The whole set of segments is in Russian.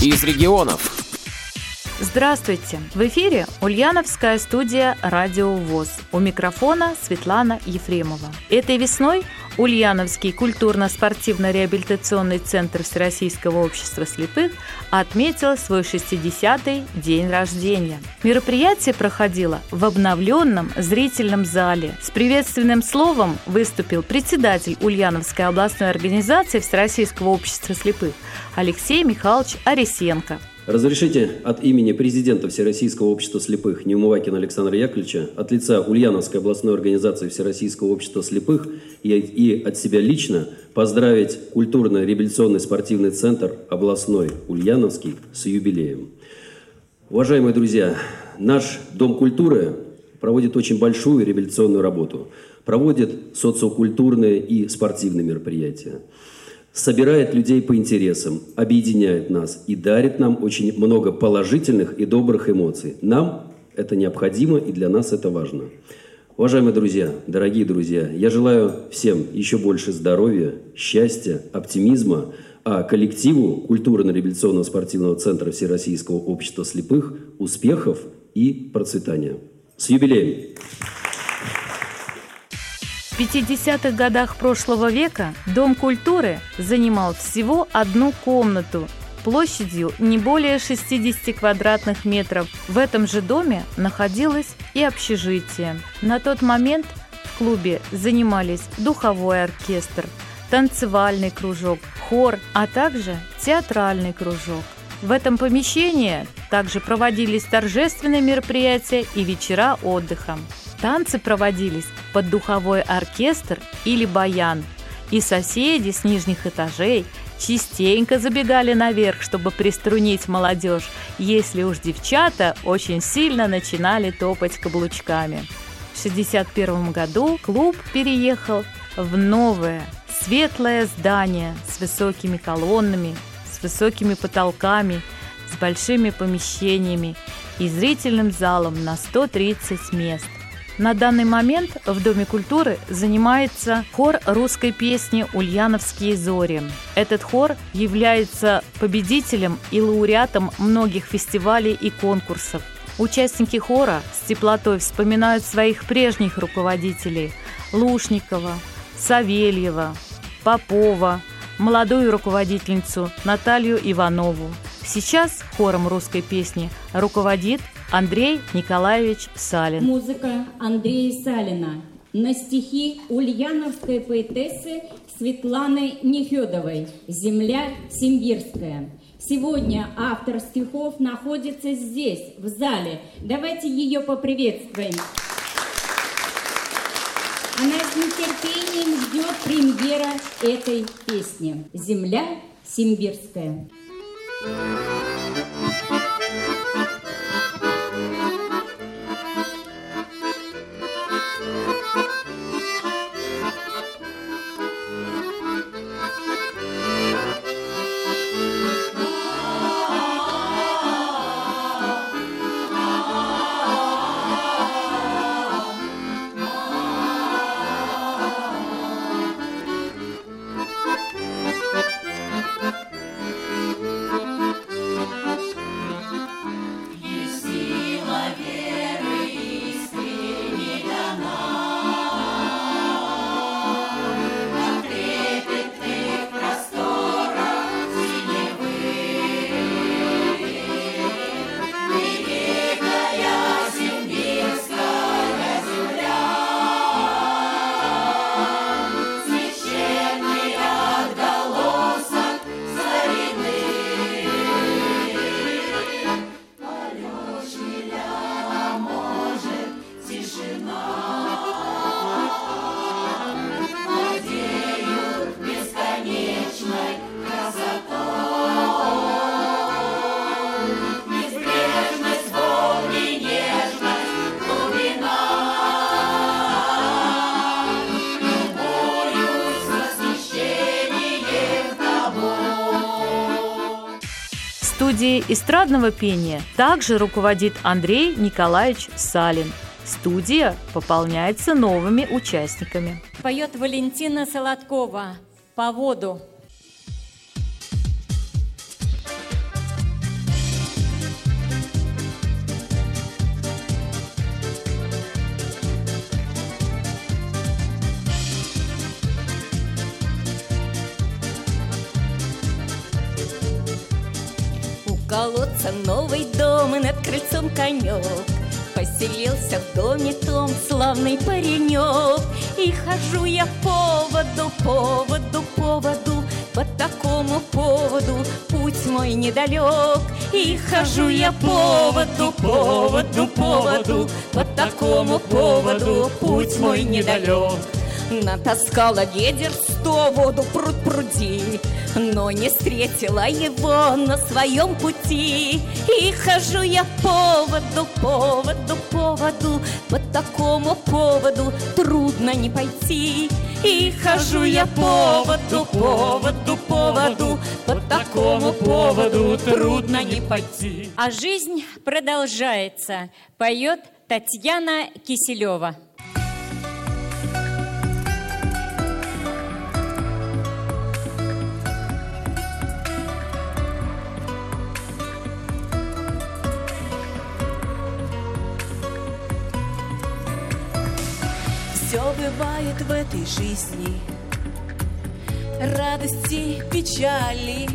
из регионов. Здравствуйте! В эфире Ульяновская студия «Радио ВОЗ». У микрофона Светлана Ефремова. Этой весной Ульяновский культурно-спортивно-реабилитационный центр Всероссийского общества слепых отметил свой 60-й день рождения. Мероприятие проходило в обновленном зрительном зале. С приветственным словом выступил председатель Ульяновской областной организации Всероссийского общества слепых Алексей Михайлович Арисенко. Разрешите от имени президента Всероссийского общества слепых Неумывакина Александра Яковлевича, от лица Ульяновской областной организации Всероссийского общества слепых и, и от себя лично поздравить культурно-реабилитационный спортивный центр областной Ульяновский с юбилеем. Уважаемые друзья, наш Дом культуры проводит очень большую реабилитационную работу, проводит социокультурные и спортивные мероприятия собирает людей по интересам, объединяет нас и дарит нам очень много положительных и добрых эмоций. Нам это необходимо и для нас это важно. Уважаемые друзья, дорогие друзья, я желаю всем еще больше здоровья, счастья, оптимизма, а коллективу культурно-реабилитационного спортивного центра Всероссийского общества слепых успехов и процветания. С юбилеем! В 50-х годах прошлого века Дом культуры занимал всего одну комнату площадью не более 60 квадратных метров. В этом же доме находилось и общежитие. На тот момент в клубе занимались духовой оркестр, танцевальный кружок, хор, а также театральный кружок. В этом помещении также проводились торжественные мероприятия и вечера отдыха. Танцы проводились под духовой оркестр или баян, и соседи с нижних этажей частенько забегали наверх, чтобы приструнить молодежь, если уж девчата очень сильно начинали топать каблучками. В 1961 году клуб переехал в новое, светлое здание с высокими колоннами, с высокими потолками, с большими помещениями и зрительным залом на 130 мест. На данный момент в Доме культуры занимается хор русской песни «Ульяновские зори». Этот хор является победителем и лауреатом многих фестивалей и конкурсов. Участники хора с теплотой вспоминают своих прежних руководителей – Лушникова, Савельева, Попова, молодую руководительницу Наталью Иванову. Сейчас хором русской песни руководит Андрей Николаевич Салин. Музыка Андрея Салина на стихи ульяновской поэтессы Светланы Нефедовой «Земля Симбирская». Сегодня автор стихов находится здесь, в зале. Давайте ее поприветствуем. Она с нетерпением ждет премьера этой песни «Земля Симбирская». студии эстрадного пения также руководит Андрей Николаевич Салин. Студия пополняется новыми участниками. Поет Валентина Солодкова «По воду». Новый дом и над крыльцом конек. Поселился в доме том славный паренек. И хожу я поводу, поводу, поводу По такому поводу путь мой недалек. И хожу я поводу, поводу, поводу По такому поводу путь мой недалек Натаскала ведер сто воду пруд пруди Но не встретила его на своем пути. И хожу я поводу, поводу, поводу По такому поводу трудно не пойти. И хожу я поводу, поводу, поводу По такому поводу трудно не пойти. А жизнь продолжается, поет Татьяна Киселева. Бывает в этой жизни. Радости, печали.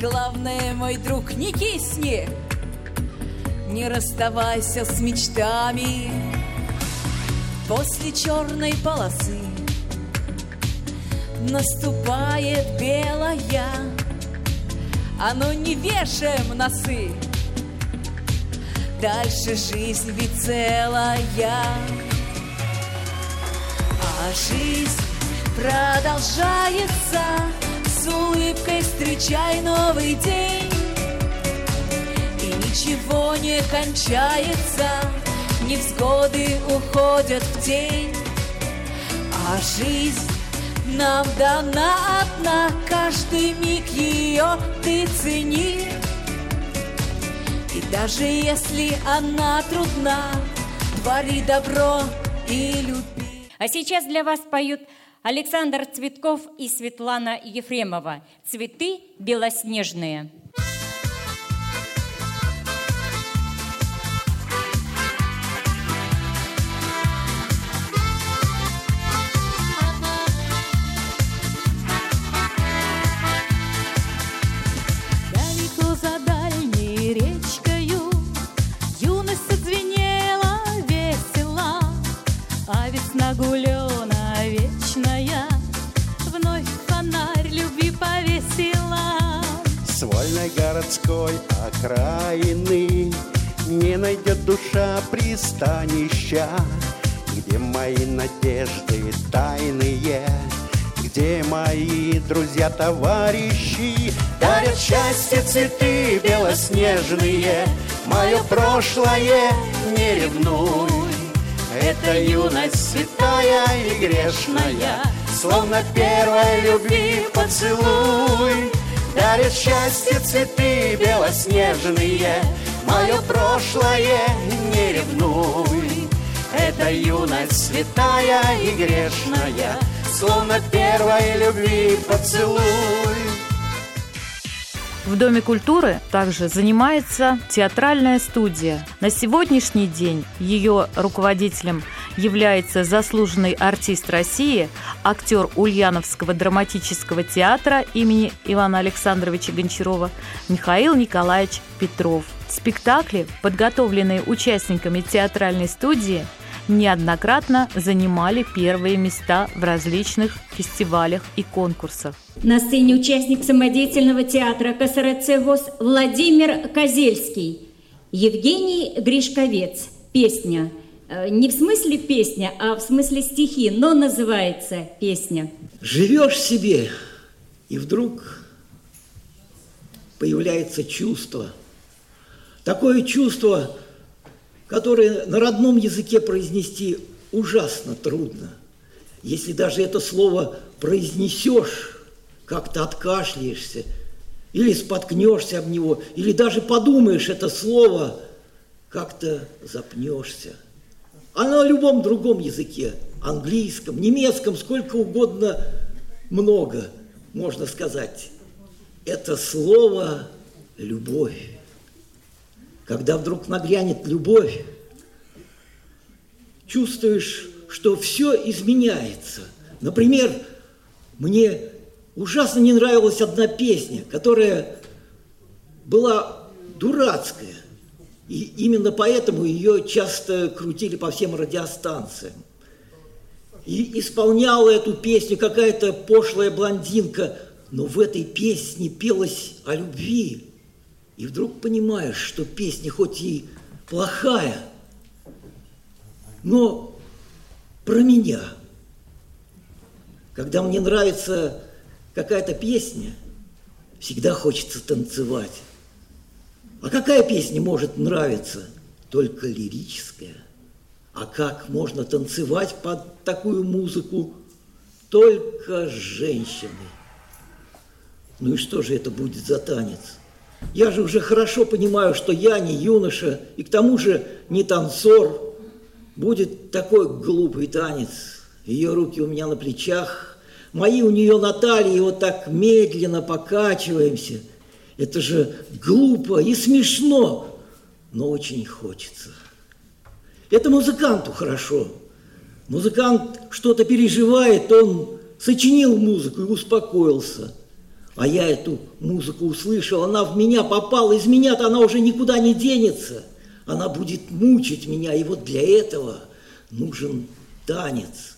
Главное, мой друг, не кисни. Не расставайся с мечтами. После черной полосы Наступает белая. А ну не вешаем носы. Дальше жизнь ведь целая а жизнь продолжается. С улыбкой встречай новый день. И ничего не кончается. Невзгоды уходят в тень. А жизнь нам дана одна. Каждый миг ее ты цени. И даже если она трудна Твори добро и люби а сейчас для вас поют Александр Цветков и Светлана Ефремова. Цветы белоснежные. Городской окраины. Не найдет душа пристанища Где мои надежды тайные Где мои друзья-товарищи Дарят счастье цветы белоснежные. Мое прошлое не ревнуй. Это юность святая и грешная Словно первой любви поцелуй Дарят счастье цветы белоснежные. Мое прошлое не ревнуй. Это юность святая и грешная. Словно первой любви поцелуй В Доме культуры также занимается театральная студия. На сегодняшний день ее руководителем является заслуженный артист России, актер Ульяновского драматического театра имени Ивана Александровича Гончарова Михаил Николаевич Петров. Спектакли, подготовленные участниками театральной студии, неоднократно занимали первые места в различных фестивалях и конкурсах. На сцене участник самодеятельного театра КСРЦ ВОЗ Владимир Козельский. Евгений Гришковец. Песня. Э, Не в смысле песня, а в смысле стихи, но называется песня. Живешь себе, и вдруг появляется чувство. Такое чувство, которое на родном языке произнести ужасно трудно. Если даже это слово произнесешь, как-то откашляешься, или споткнешься об него, или даже подумаешь это слово, как-то запнешься. А на любом другом языке, английском, немецком, сколько угодно много, можно сказать. Это слово «любовь». Когда вдруг нагрянет любовь, чувствуешь, что все изменяется. Например, мне ужасно не нравилась одна песня, которая была дурацкая. И именно поэтому ее часто крутили по всем радиостанциям. И исполняла эту песню какая-то пошлая блондинка, но в этой песне пелось о любви. И вдруг понимаешь, что песня хоть и плохая, но про меня. Когда мне нравится какая-то песня, всегда хочется танцевать. А какая песня может нравиться? Только лирическая. А как можно танцевать под такую музыку? Только с женщиной. Ну и что же это будет за танец? Я же уже хорошо понимаю, что я не юноша, и к тому же не танцор. Будет такой глупый танец. Ее руки у меня на плечах, мои у нее на талии, и вот так медленно покачиваемся – это же глупо и смешно, но очень хочется. Это музыканту хорошо. Музыкант что-то переживает, он сочинил музыку и успокоился. А я эту музыку услышал, она в меня попала, из меня-то она уже никуда не денется. Она будет мучить меня, и вот для этого нужен танец.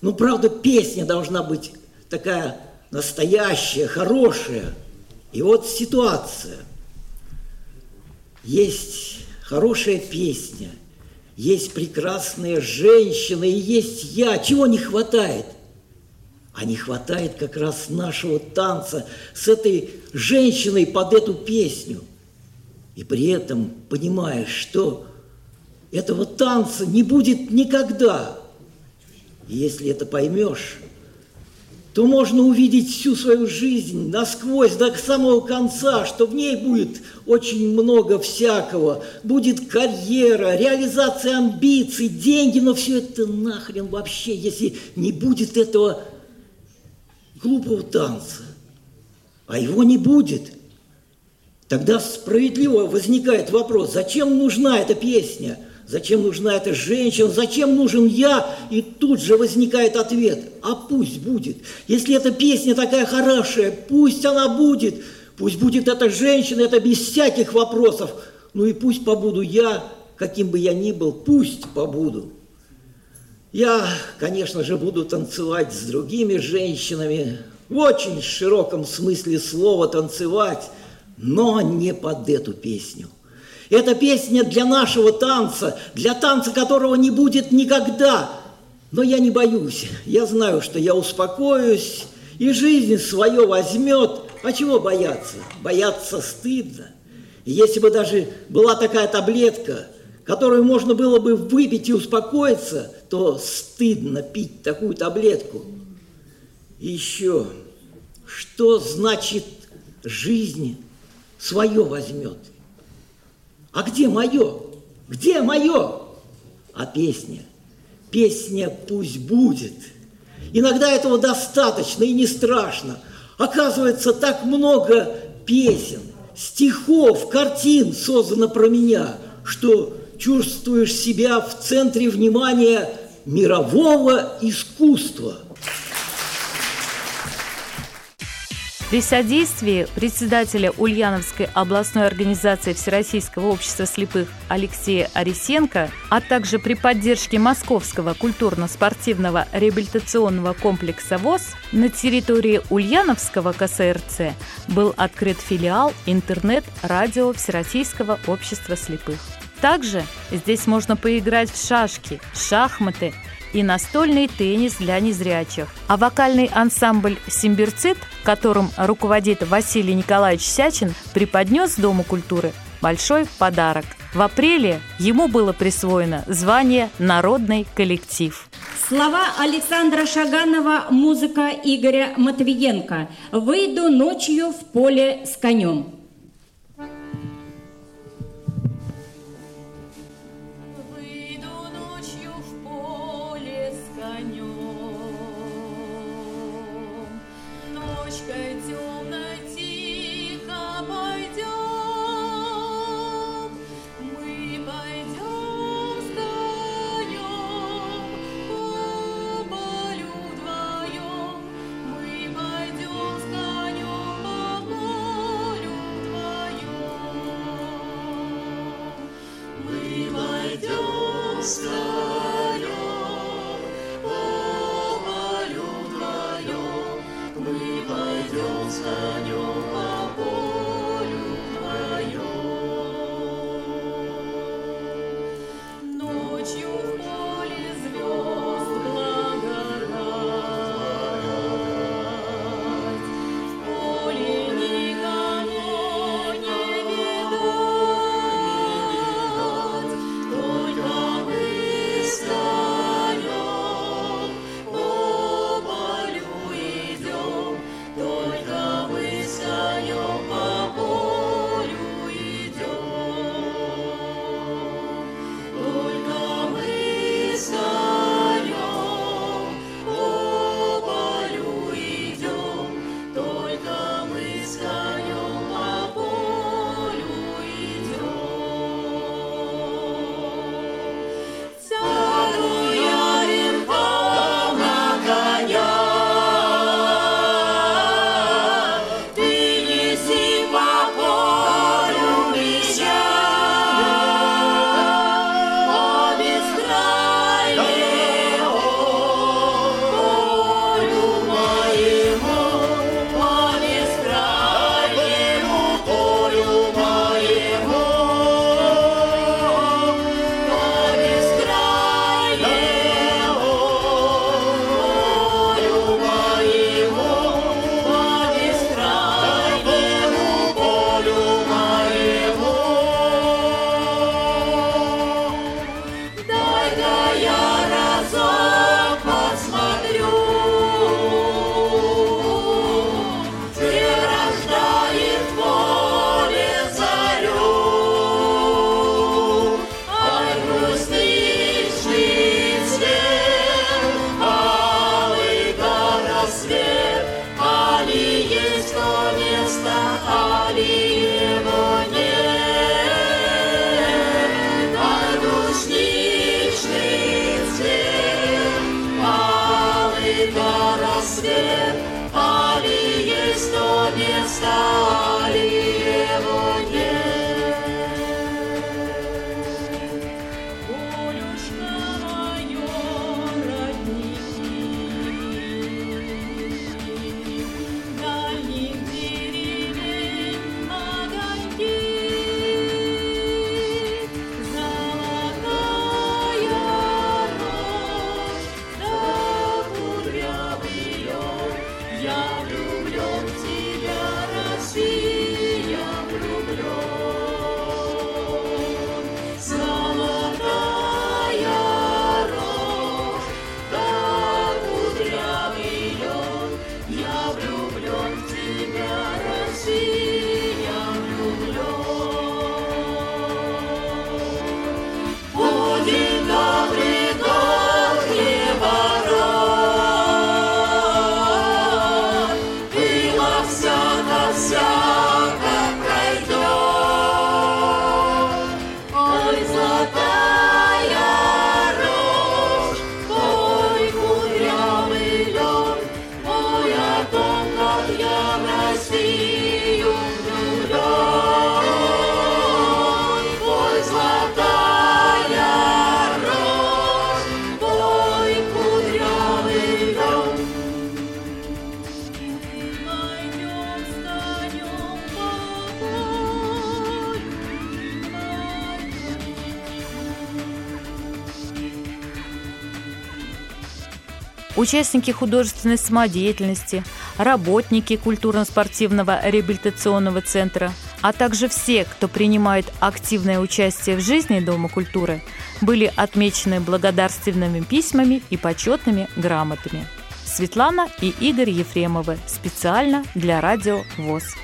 Ну, правда, песня должна быть такая настоящая, хорошая – и вот ситуация. Есть хорошая песня, есть прекрасная женщина и есть я. Чего не хватает? А не хватает как раз нашего танца с этой женщиной под эту песню. И при этом понимаешь, что этого танца не будет никогда. И если это поймешь, то можно увидеть всю свою жизнь насквозь до самого конца, что в ней будет очень много всякого. Будет карьера, реализация амбиций, деньги, но все это нахрен вообще, если не будет этого глупого танца. А его не будет. Тогда справедливо возникает вопрос, зачем нужна эта песня – Зачем нужна эта женщина? Зачем нужен я? И тут же возникает ответ. А пусть будет. Если эта песня такая хорошая, пусть она будет. Пусть будет эта женщина, это без всяких вопросов. Ну и пусть побуду я, каким бы я ни был, пусть побуду. Я, конечно же, буду танцевать с другими женщинами, в очень широком смысле слова танцевать, но не под эту песню. Эта песня для нашего танца, для танца, которого не будет никогда. Но я не боюсь. Я знаю, что я успокоюсь, и жизнь свое возьмет. А чего бояться? Бояться стыдно. Если бы даже была такая таблетка, которую можно было бы выпить и успокоиться, то стыдно пить такую таблетку. И еще, что значит жизнь свое возьмет? А где мое? Где мое? А песня? Песня пусть будет. Иногда этого достаточно и не страшно. Оказывается, так много песен, стихов, картин создано про меня, что чувствуешь себя в центре внимания мирового искусства – При содействии председателя Ульяновской областной организации Всероссийского общества слепых Алексея Арисенко, а также при поддержке Московского культурно-спортивного реабилитационного комплекса ВОЗ на территории Ульяновского КСРЦ был открыт филиал интернет-радио Всероссийского общества слепых. Также здесь можно поиграть в шашки, шахматы, и настольный теннис для незрячих. А вокальный ансамбль «Симбирцит», которым руководит Василий Николаевич Сячин, преподнес Дому культуры большой подарок. В апреле ему было присвоено звание «Народный коллектив». Слова Александра Шаганова, музыка Игоря Матвиенко. «Выйду ночью в поле с конем». uns, Herr, участники художественной самодеятельности, работники культурно-спортивного реабилитационного центра, а также все, кто принимает активное участие в жизни Дома культуры, были отмечены благодарственными письмами и почетными грамотами. Светлана и Игорь Ефремовы специально для радио ВОЗ.